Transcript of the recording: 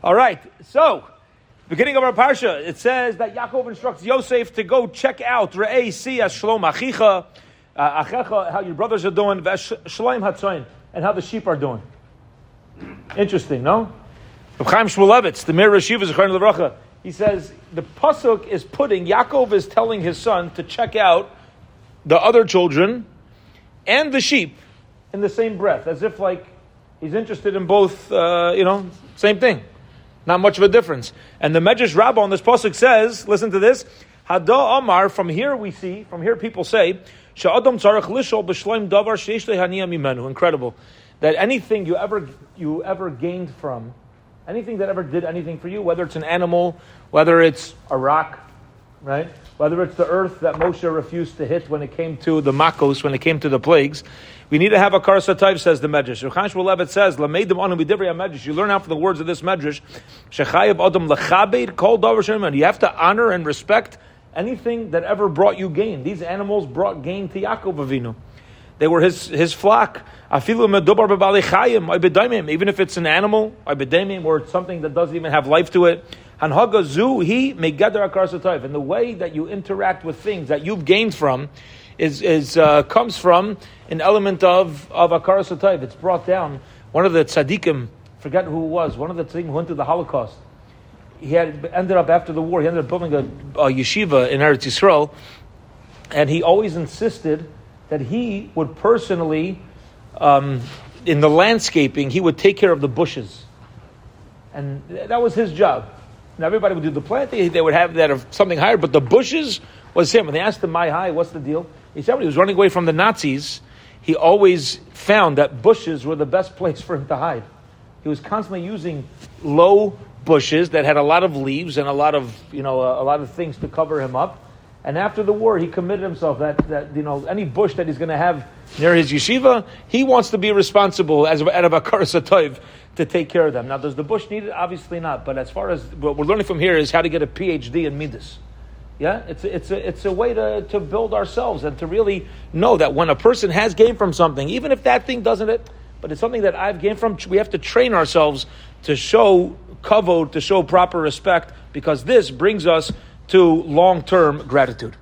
All right, so beginning of our parsha, it says that Yaakov instructs Yosef to go check out Re'ei Siyas Shalom Achicha, uh, Achecha, how your brothers are doing, Shalom Hatzayin, and how the sheep are doing. Interesting, no? Chaim Shmulevitz, the Mir Rashiva Zechariah Levracha, he says the pasuk is putting Yaakov is telling his son to check out the other children and the sheep in the same breath, as if like he's interested in both. Uh, you know, same thing. Not much of a difference. And the Medrash Rabbah on this pasuk says, listen to this. Hada Amar. From here we see. From here people say, Sha'adam tzarach lishol b'shleim davar mimenu. Incredible. That anything you ever you ever gained from anything that ever did anything for you, whether it's an animal, whether it's a rock, right? Whether it's the earth that Moshe refused to hit when it came to the Makos, when it came to the plagues, we need to have a karsatayv, says the Medrash. Ruchan Shmulevitz says, Lamedim anu b'divrei Medrash. You learn out from the words of this Medrash, Shechayev adam lechabed kol davar You have to honor and respect anything that ever brought you gain. These animals brought gain to Yaakov Avinu. They were his, his flock. Even if it's an animal, or it's something that doesn't even have life to it. And the way that you interact with things that you've gained from is, is uh, comes from an element of, of Akar It's brought down. One of the tzaddikim, forget who it was, one of the tzaddikim who went through the Holocaust, he had ended up after the war, he ended up building a, a yeshiva in Eretz Yisrael, and he always insisted that he would personally, um, in the landscaping, he would take care of the bushes. And that was his job. Now everybody would do the planting, they would have that of something higher, but the bushes was him. And they asked him, My high, what's the deal? He said when he was running away from the Nazis, he always found that bushes were the best place for him to hide. He was constantly using low bushes that had a lot of leaves and a lot of, you know, a, a lot of things to cover him up. And after the war, he committed himself that, that you know, any bush that he's going to have near his yeshiva, he wants to be responsible as out of a to take care of them. Now, does the bush need it? Obviously not. But as far as what we're learning from here is how to get a PhD in middos. Yeah, it's it's a, it's a way to, to build ourselves and to really know that when a person has gained from something, even if that thing doesn't it, but it's something that I've gained from, we have to train ourselves to show kavod, to show proper respect, because this brings us to long term gratitude.